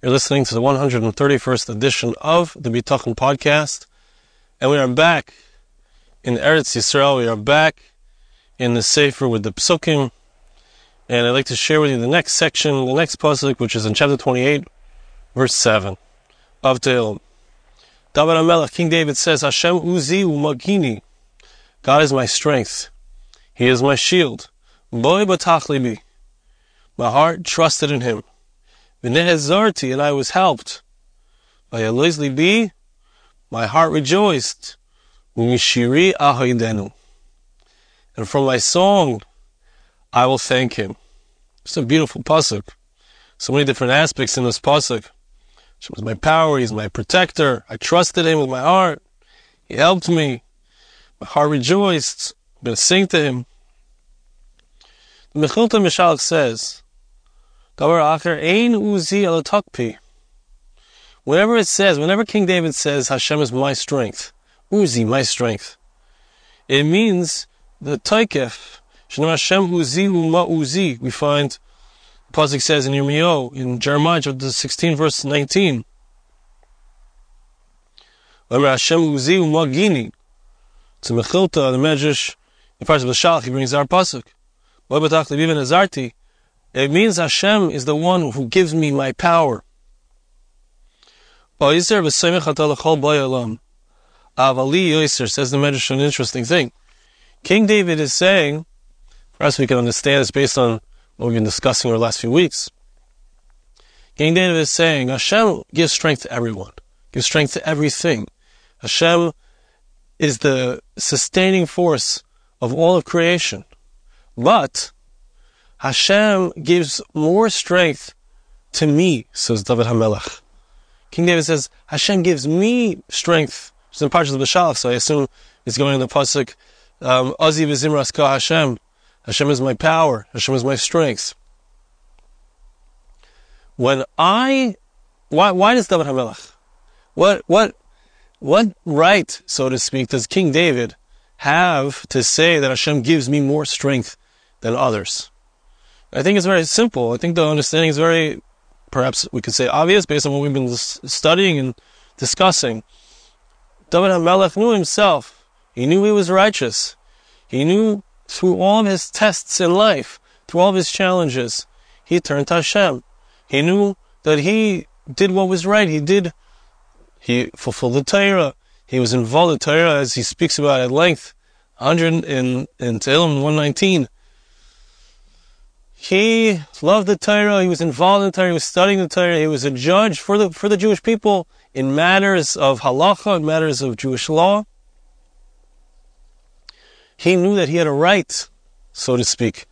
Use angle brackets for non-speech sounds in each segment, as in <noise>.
You're listening to the 131st edition of the Bitachon podcast, and we are back in Eretz Yisrael. We are back in the Sefer with the Psukim, and I'd like to share with you the next section, the next pasuk, which is in chapter 28, verse 7 of Tehillim. David HaMelech, King David says, Hashem uzi umagini. God is my strength. He is my shield. Boy batach. My heart trusted in him. V'nehezarti, and I was helped. By Elois libi, my heart rejoiced. Umishiri ahoidenu. And from my song, I will thank him. It's a beautiful pasuk. So many different aspects in this pasuk. He was my power. He's my protector. I trusted him with my heart. He helped me. My heart rejoiced. I'm going to sing to him. The Mechilta Mishalach says, Whenever it says, whenever King David says, Hashem is my strength, Uzi, my strength, it means the Taikef, Hashem Uzi Uma Uzi, we find, the Pasuk says in Yirmiyahu, in Jeremiah chapter 16 verse 19, Whenever Hashem Uzi Uma Gini, to Mechilta, the Medrash, in parts of the Shalach, he brings our Pasuk. It means Hashem is the one who gives me my power. Says the Medrash an interesting thing. King David is saying, perhaps we can understand this based on what we've been discussing over the last few weeks. King David is saying, Hashem gives strength to everyone, gives strength to everything. Hashem is the sustaining force of all of creation. But Hashem gives more strength to me, says David HaMelech. King David says, Hashem gives me strength. It's in Parshas B'Shalach, so I assume it's going in the Pasuk, um, Azi v'zimras ka Hashem. Hashem is my power. Hashem is my strength. When I, why, why does David HaMelech? What, what, what right, so to speak, does King David have to say that Hashem gives me more strength than others. I think it's very simple. I think the understanding is very, perhaps we could say obvious based on what we've been studying and discussing. David HaMelech knew himself. He knew he was righteous. He knew through all of his tests in life, through all of his challenges, he turned to Hashem. He knew that he did what was right. He did, he fulfilled the Torah. He was involved in Torah as he speaks about at length, 100 in, in Tehillim 119. He loved the Torah. He was involved in the Torah. He was studying the Torah. He was a judge for the for the Jewish people in matters of halacha, in matters of Jewish law. He knew that he had a right, so to speak,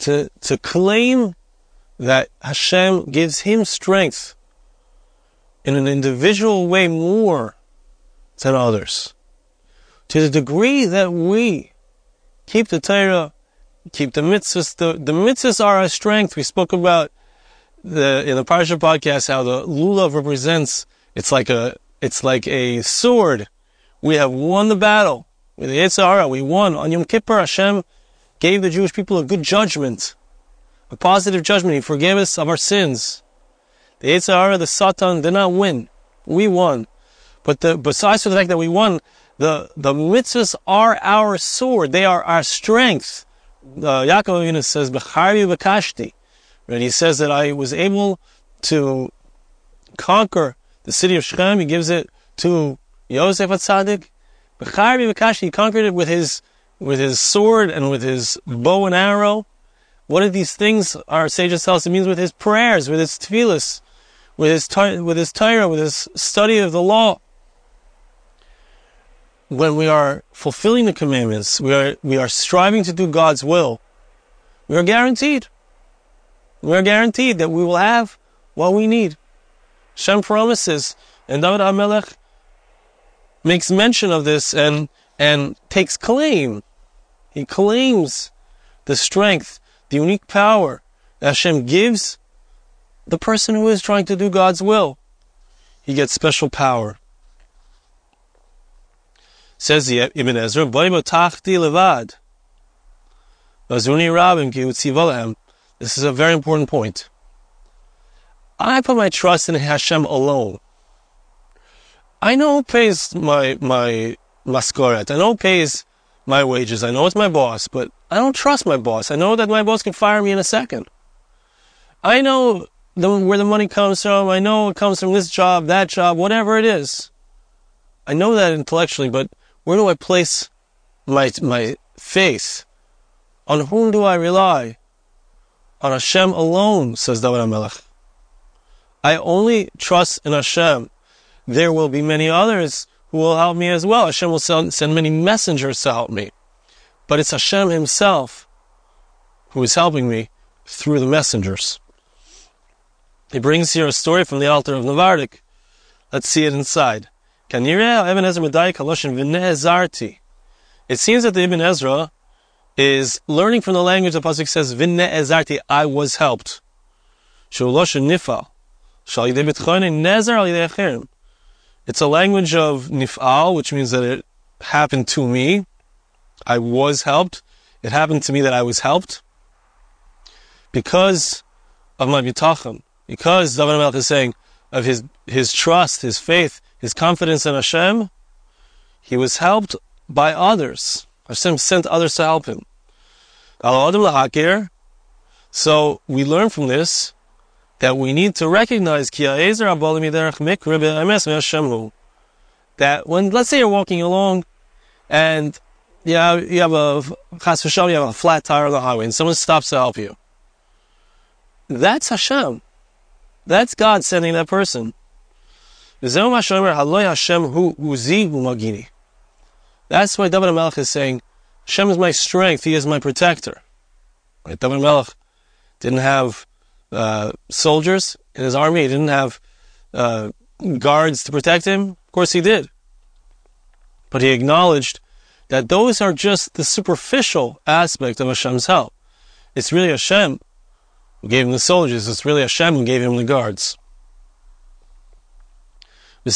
to to claim that Hashem gives him strength in an individual way more than others. To the degree that we keep the Torah keep the mitzvahs. The, the mitzvahs are our strength. We spoke about the in the Parsha podcast how the lulav represents. It's like a it's like a sword. We have won the battle with the Yetzer Hara. We won on Yom Kippur. Hashem gave the Jewish people a good judgment, a positive judgment. He forgave us of our sins. The Yetzer Hara, the Satan, did not win. We won. But the, besides for the fact that we won, the, the mitzvahs are our sword. They are our strength uh, Yaakov Avinu says, "B'charvi v'kashti," and he says that I was able to conquer the city of Shechem. He gives it to Yosef Atzadik. B'charvi v'kashti, he conquered it with his with his sword and with his bow and arrow. What are these things? Our sages tell us it means with his prayers, with his tefillas, with his with his Torah, with his study of the law when we are fulfilling the commandments, we are, we are striving to do God's will, we are guaranteed. We are guaranteed that we will have what we need. Shem promises, and David HaMelech makes mention of this and, and takes claim. He claims the strength, the unique power that Hashem gives the person who is trying to do God's will. He gets special power. Says the Ibn Ezra, levad. This is a very important point. I put my trust in Hashem alone. I know who pays my my maskoret. I know who pays my wages. I know it's my boss, but I don't trust my boss. I know that my boss can fire me in a second. I know the, where the money comes from. I know it comes from this job, that job, whatever it is. I know that intellectually, but where do I place my my faith? On whom do I rely? On Hashem alone, says David HaMelech. I only trust in Hashem. There will be many others who will help me as well. Hashem will send, many messengers to help me. But it's Hashem Himself who is helping me through the messengers. He brings here a story from the Alter of Navardik. Let's see it inside. It seems that the Ibn Ezra is learning from the language the Pasuk says, Vinne ezarti, I was helped. It's a language of nifal, which means that it happened to me. I was helped. It happened to me that I was helped. Because of my bitachon. Because David Melech is saying of his, his trust, his faith, his confidence in Hashem, he was helped by others. Hashem sent others to help him. So we learn from this that we need to recognize that when let's say you're walking along and yeah you have a you have a flat tire on the highway and someone stops to help you. That's Hashem. That's God sending that person. That's why David Melech is saying, Hashem is my strength, He is my protector. Right? David Melech didn't have uh, soldiers in his army, he didn't have uh, guards to protect him. Of course, he did. But he acknowledged that those are just the superficial aspect of Hashem's help. It's really Hashem who gave him the soldiers, it's really Hashem who gave him the guards. In the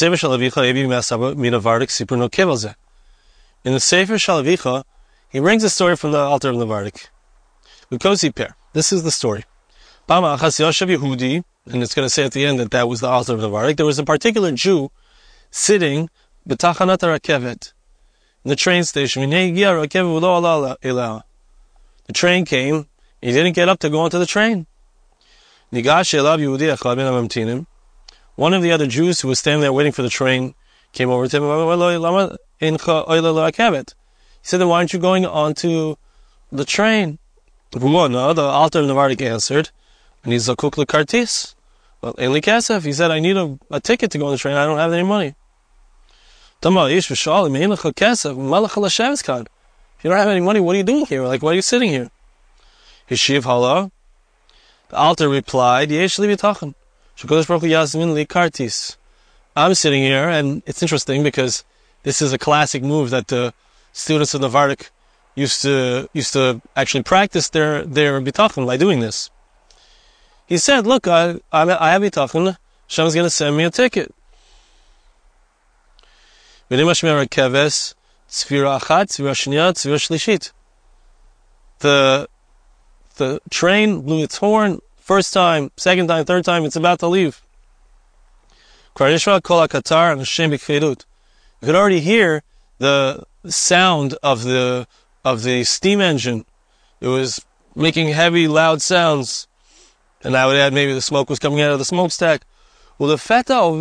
Sefer Shalavicha, he brings a story from the Alter of Levardik. Lukosi pair. This is the story. Bama Yehudi, and it's going to say at the end that that was the Alter of Levardik. There was a particular Jew sitting betachanat in the train station. The train came. He didn't get up to go onto the train. One of the other Jews who was standing there waiting for the train came over to him. He said, why aren't you going onto the train? The Alter of Navardik answered, and he's a kukla kartis. Well, Eli Kasef, he said, I need a, a, ticket to go on the train. I don't have any money. If you don't have any money, what are you doing here? Like, why are you sitting here? Hishiv hala. The Alter replied, Yesh li I'm sitting here, and it's interesting because this is a classic move that the students of the Navardik used to used to actually practice their their bitachon by doing this. He said, "Look, I I, I have bitachon. Hashem's going to send me a ticket." The the train blew its horn First time, second time, third time, it's about to leave. You could already hear the sound of the of the steam engine. It was making heavy, loud sounds. And I would add maybe the smoke was coming out of the smokestack. Well, the feta over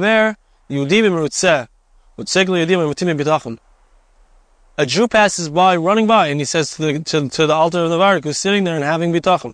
a Jew passes by, running by, and he says to the to, to the Alter of the Navardik, who's sitting there and having bitachon.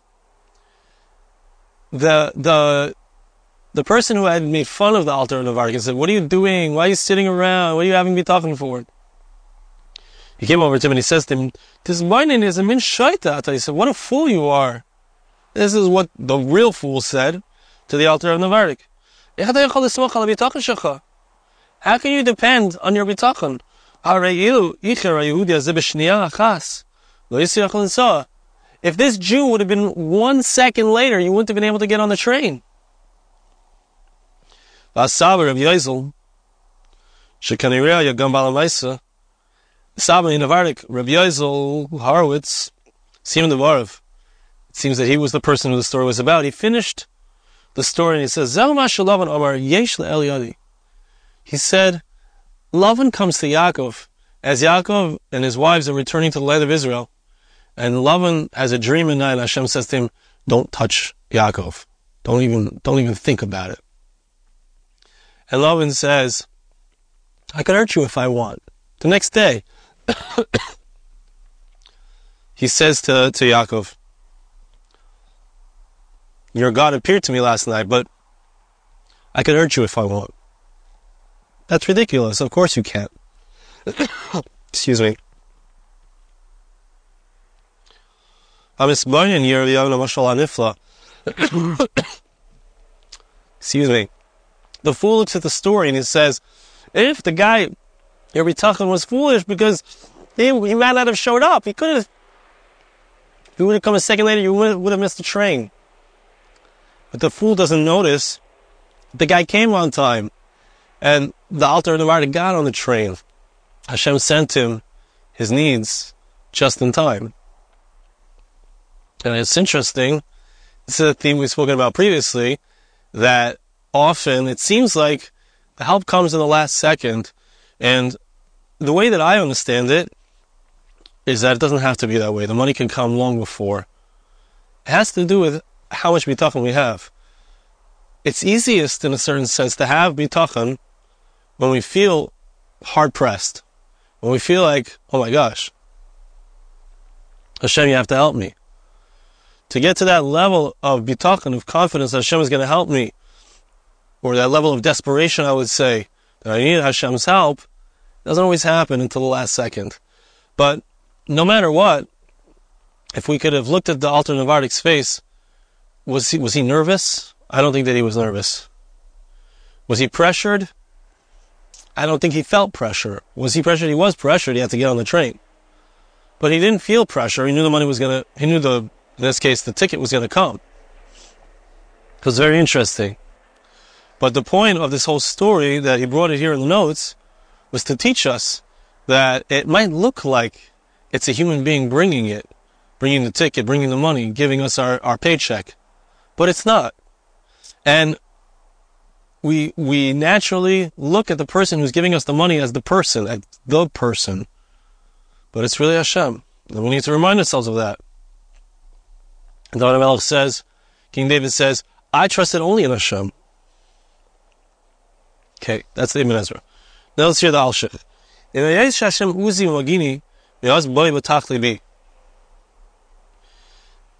the the the person who had made fun of the Alter of Navardik said, "What are you doing? Why are you sitting around? What are you having me talking for?" He came over to him and he says to him, "This mining is a min shaita." He said, "What a fool you are!" This is what the real fool said. to the Alter of Navardik. How can you depend on your bitachon? If this Jew would have been one second later, you wouldn't have been able to get on the train. Saba in Navardik, Rav Yozel Horowitz, Simon Devarov, it seems that he was the person who the story was about. He finished the story and he says, He said, Lavan comes to Yaakov as Yaakov and his wives are returning to the land of Israel. And Lavan has a dream at night and Hashem says to him, don't touch Yaakov. Don't even, don't even think about it. And Lavan says, I can hurt you if I want. The next day, <coughs> he says to, to Yaakov, your God appeared to me last night, but I can hurt you if I want. That's ridiculous. Of course you can't. <coughs> Excuse me. Excuse me. The fool looks at the story and he says, if the guy, your Bitachon, was foolish because he, he might not have showed up. He could have, if he would have come a second later, you would have missed the train. But the fool doesn't notice the guy came on time. And the Alter of the got on the train. Hashem sent him his needs just in time. And it's interesting, this is a theme we've spoken about previously, that often it seems like the help comes in the last second. And the way that I understand it is that it doesn't have to be that way. The money can come long before. It has to do with how much bitachon we have. It's easiest, in a certain sense, to have bitachon when we feel hard pressed, when we feel like, oh my gosh, Hashem, you have to help me. To get to that level of bitachon, of confidence that Hashem is going to help me, or that level of desperation, I would say, that I need Hashem's help, doesn't always happen until the last second. But no matter what, if we could have looked at the Alter Navardik's face was he was he nervous? I don't think that he was nervous. Was he pressured? I don't think he felt pressure. Was he pressured? He was pressured. He had to get on the train. But he didn't feel pressure. He knew the money was gonna, he knew the, in this case, the ticket was gonna come. It was very interesting. But the point of this whole story that he brought it here in the notes was to teach us that it might look like it's a human being bringing it, bringing the ticket, bringing the money, giving us our, our paycheck but it's not. And we, we naturally look at the person who's giving us the money as the person, as the person. But it's really Hashem. And we need to remind ourselves of that. And David Melech says, King David says, I trusted only in Hashem. Okay, that's the Ibn Ezra. Now let's hear the Al. Hashem uzi magini,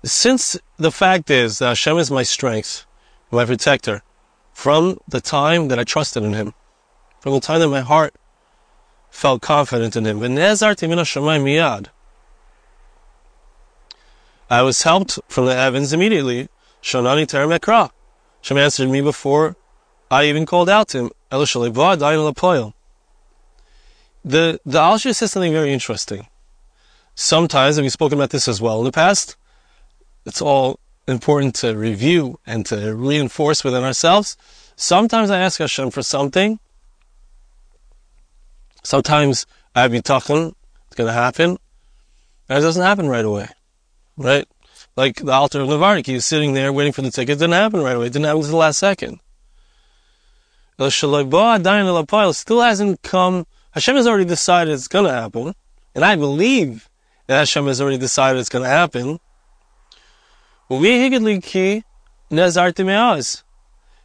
since the fact is that Hashem is my strength, my protector, from the time that I trusted in Him, from the time that my heart felt confident in Him, I was helped from the heavens immediately. Shonani. Hashem answered me before I even called out to Him. The the Alshich says something very interesting. Sometimes, and we've spoken about this as well in the past, it's all important to review and to reinforce within ourselves. Sometimes I ask Hashem for something. Sometimes I have been talking, it's going to happen, and it doesn't happen right away, right? Like the Alter of Navardik, he's sitting there waiting for the ticket. It didn't happen right away. It didn't happen until the last second. Still hasn't come. Hashem has already decided it's going to happen, and I believe that Hashem has already decided it's going to happen.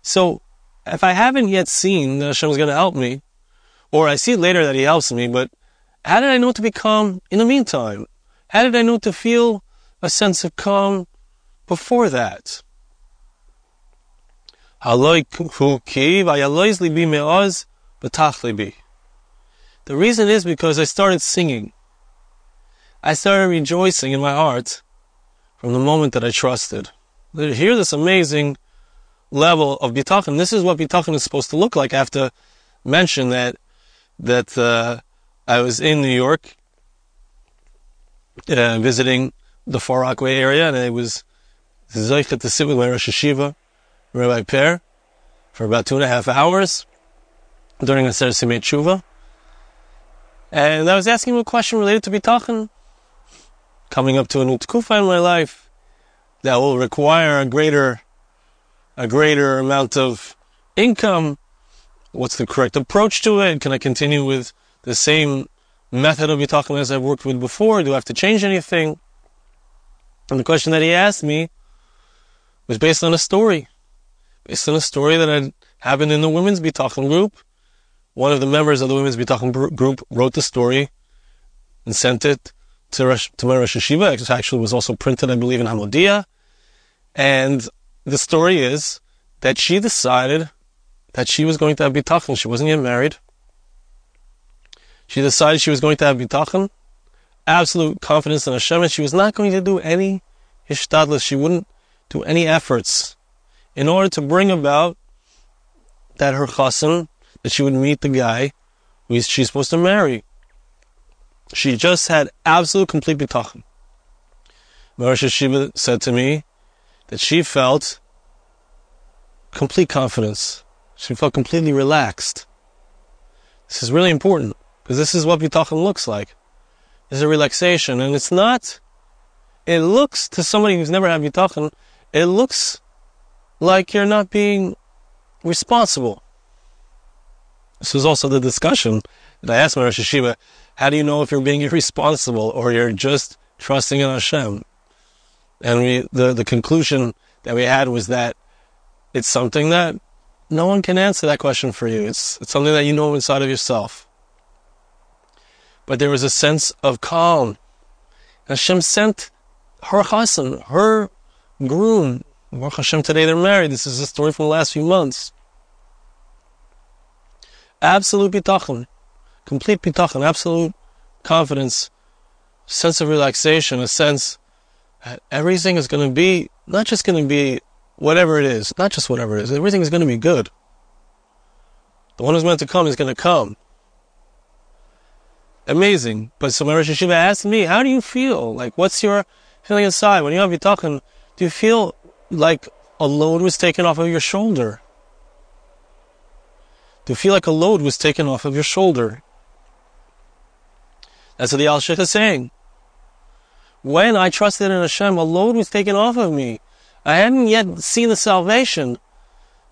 So, if I haven't yet seen that Hashem is going to help me, or I see later that He helps me, but how did I know to become in the meantime? How did I know to feel a sense of calm before that? The reason is because I started singing. I started rejoicing in my heart from the moment that I trusted. Hear this amazing level of bitachon. This is what bitachon is supposed to look like. I have to mention that that uh, I was in New York uh, visiting the Far Rockaway area, and I was zeichet to sit with my Rosh Yeshiva, Rabbi Per, for about two and a half hours during a Ser Simei Tshuva. And I was asking him a question related to bitachon, coming up to a new tkufa in my life that will require a greater, a greater amount of income. What's the correct approach to it? Can I continue with the same method of bitachon as I've worked with before? Do I have to change anything? And the question that he asked me was based on a story, based on a story that had happened in the women's bitachon group. One of the members of the women's bitachon group wrote the story and sent it to, Rosh, to my Rosh Yeshiva. It actually was also printed, I believe, in Hamodia. And the story is that she decided that she was going to have bitachon. She wasn't yet married. She decided she was going to have bitachon, absolute confidence in Hashem, and she was not going to do any hishtadlis. She wouldn't do any efforts in order to bring about that her chassan, that she would meet the guy who she's supposed to marry. She just had absolute complete bitachon. Marisha Shiva said to me that she felt complete confidence. She felt completely relaxed. This is really important because this is what bitachon looks like. It's a relaxation, and it's not. It looks to somebody who's never had bitachon, it looks like you're not being responsible. This was also the discussion that I asked my Rosh Yeshiva, how do you know if you're being <laughs> irresponsible or you're just trusting in Hashem? And we, the, the conclusion that we had was that it's something that no one can answer that question for you. It's, it's something that you know inside of yourself. But there was a sense of calm. Hashem sent her chassan, her groom. Baruch Hashem, today they're married. This is a story from the last few months. Absolute bitachon complete bitachon, absolute confidence, sense of relaxation, a sense that everything is going to be not just going to be whatever it is, not just whatever it is, everything is going to be good. The one who's meant to come is going to come. Amazing. But so my Rosh Yeshiva asked me, how do you feel? Like, what's your feeling inside? When you have bitachon, do you feel like a load was taken off of your shoulder? Do you feel like a load was taken off of your shoulder? That's what the Alshich is saying. When I trusted in Hashem, a load was taken off of me. I hadn't yet seen the salvation,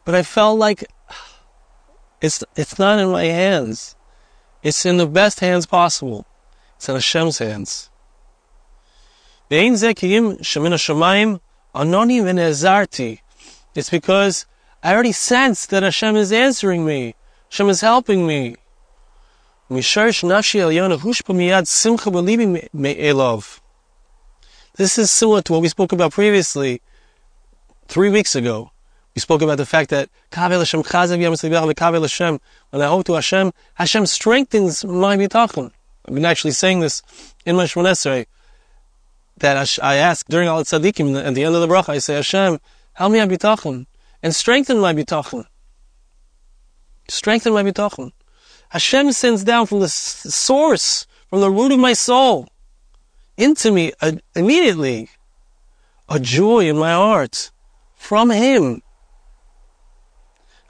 but I felt like <sighs> it's, it's not in my hands. It's in the best hands possible. It's in Hashem's hands. It's because I already sensed that Hashem is answering me. Hashem is helping me. This is similar to what we spoke about previously, three weeks ago. We spoke about the fact that when I hope to Hashem, Hashem strengthens my bitachon. I've been actually saying this in my Shmonesrei, that I ask during Al Tzadikim, at the end of the bracha, I say, Hashem, help me bitachon, and strengthen my bitachon. Strengthen my bitachon. Hashem sends down from the source, from the root of my soul, into me uh, immediately a joy in my heart from Him.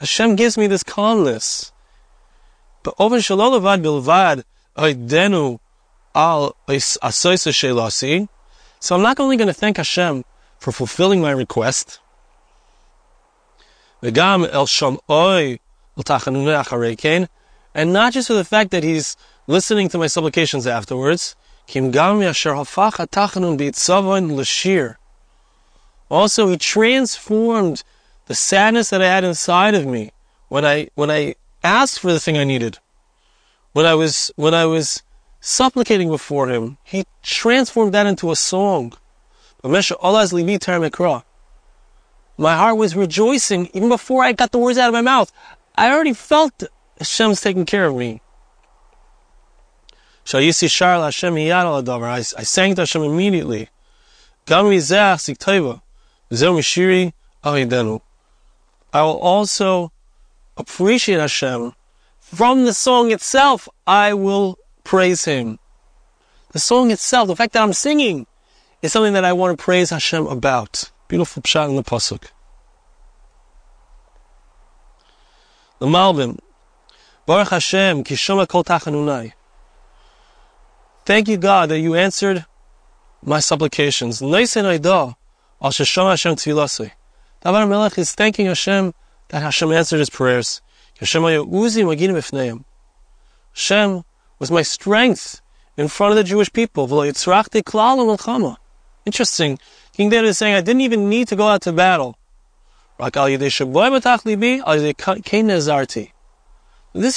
Hashem gives me this calmness. But over shalolovad bilvad oidenu al shelasi. So I'm not only going to thank Hashem for fulfilling my request. And not just for the fact that he's listening to my supplications afterwards. Also, he transformed the sadness that I had inside of me when I when I asked for the thing I needed. When I was when I was supplicating before him, he transformed that into a song. My heart was rejoicing even before I got the words out of my mouth. I already felt Hashem's taking care of me. I sang to Hashem immediately. I will also appreciate Hashem. From the song itself, I will praise Him. The song itself, the fact that I'm singing, is something that I want to praise Hashem about. Beautiful pshat in the pasuk. The Malbim, Baruch Hashem, Kishoma Kol Tachanunai. Thank you, God, that you answered my supplications. Al Sheshom Hashem Tfilasei. David Melech is thanking Hashem that Hashem answered his prayers. Hashem was my strength in front of the Jewish people. Interesting. King David is saying, I didn't even need to go out to battle. This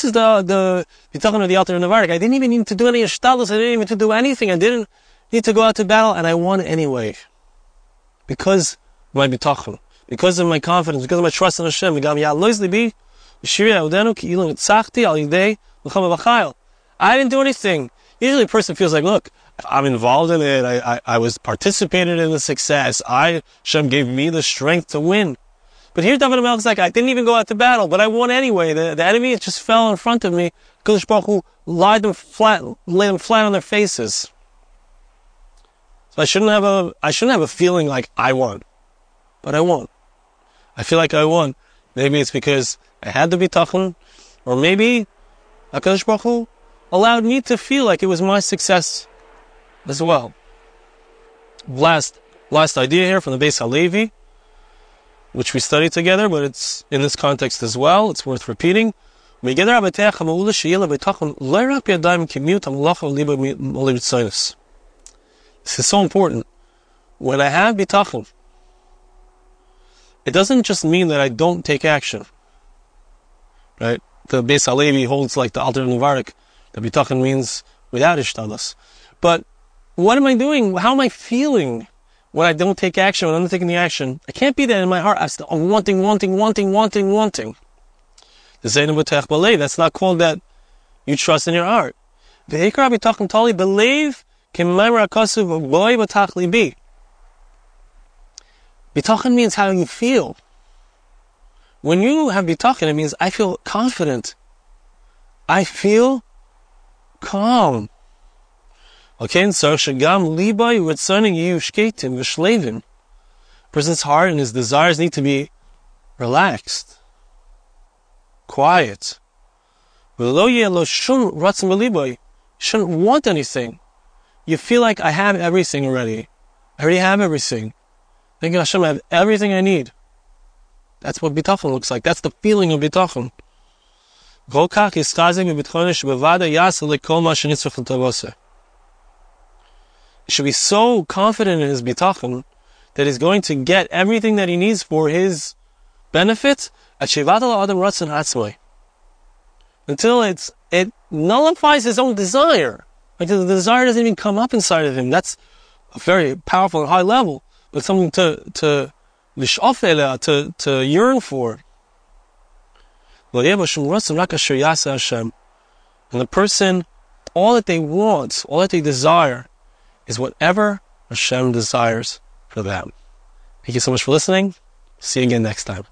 is the the talking of the Alter Navardik. I didn't even need to do any ishtalos. I didn't even need to do anything. I didn't need to go out to battle, and I won anyway. Because my bitachon, because of my confidence, because of my trust in Hashem. I didn't do anything. Usually a person feels like, look, I'm involved in it. I, I, I was participated in the success. I, Hashem gave me the strength to win. But here David Melech is like, I didn't even go out to battle, but I won anyway. The, the enemy just fell in front of me. Kodesh Baruch Hu lied them flat, laid them flat on their faces. So I shouldn't have a, I shouldn't have a feeling like I won. But I won. I feel like I won. Maybe it's because I had to be tachan, or maybe HaKadosh Baruch Hu allowed me to feel like it was my success as well. Last, last idea here from the Beis Halevi, which we studied together, but it's in this context as well. It's worth repeating. This is so important. When I have bitachon, it doesn't just mean that I don't take action. Right? The Beis Halevi holds like the Alter Navardik. The bitachon means without ishtalas. But what am I doing? How am I feeling when I don't take action, when I'm not taking the action? I can't be that in my heart. I'm wanting, wanting, wanting, wanting, wanting. The Zayin B'tech that's not called that you trust in your heart. The Hikra bitachon tali believe can kimemra kasuv b'tach libi. Bitachon means how you feel. When you have bitachon, it means I feel confident. I feel calm. Okay, so shagam libay ritzoning you shketim v'shlevim. Person's heart and his desires need to be relaxed, quiet. You shouldn't want anything. You feel like I have everything already. I already have everything. Thinking Hashem, I have everything I need. That's what bitachon looks like. That's the feeling of bitachon. He should be so confident in his bitachon that he's going to get everything that he needs for his benefit until it's it nullifies his own desire. Like the desire doesn't even come up inside of him. That's a very powerful and high level but something to to uh, to to yearn for. And the person, all that they want, all that they desire, is whatever Hashem desires for them. Thank you so much for listening. See you again next time.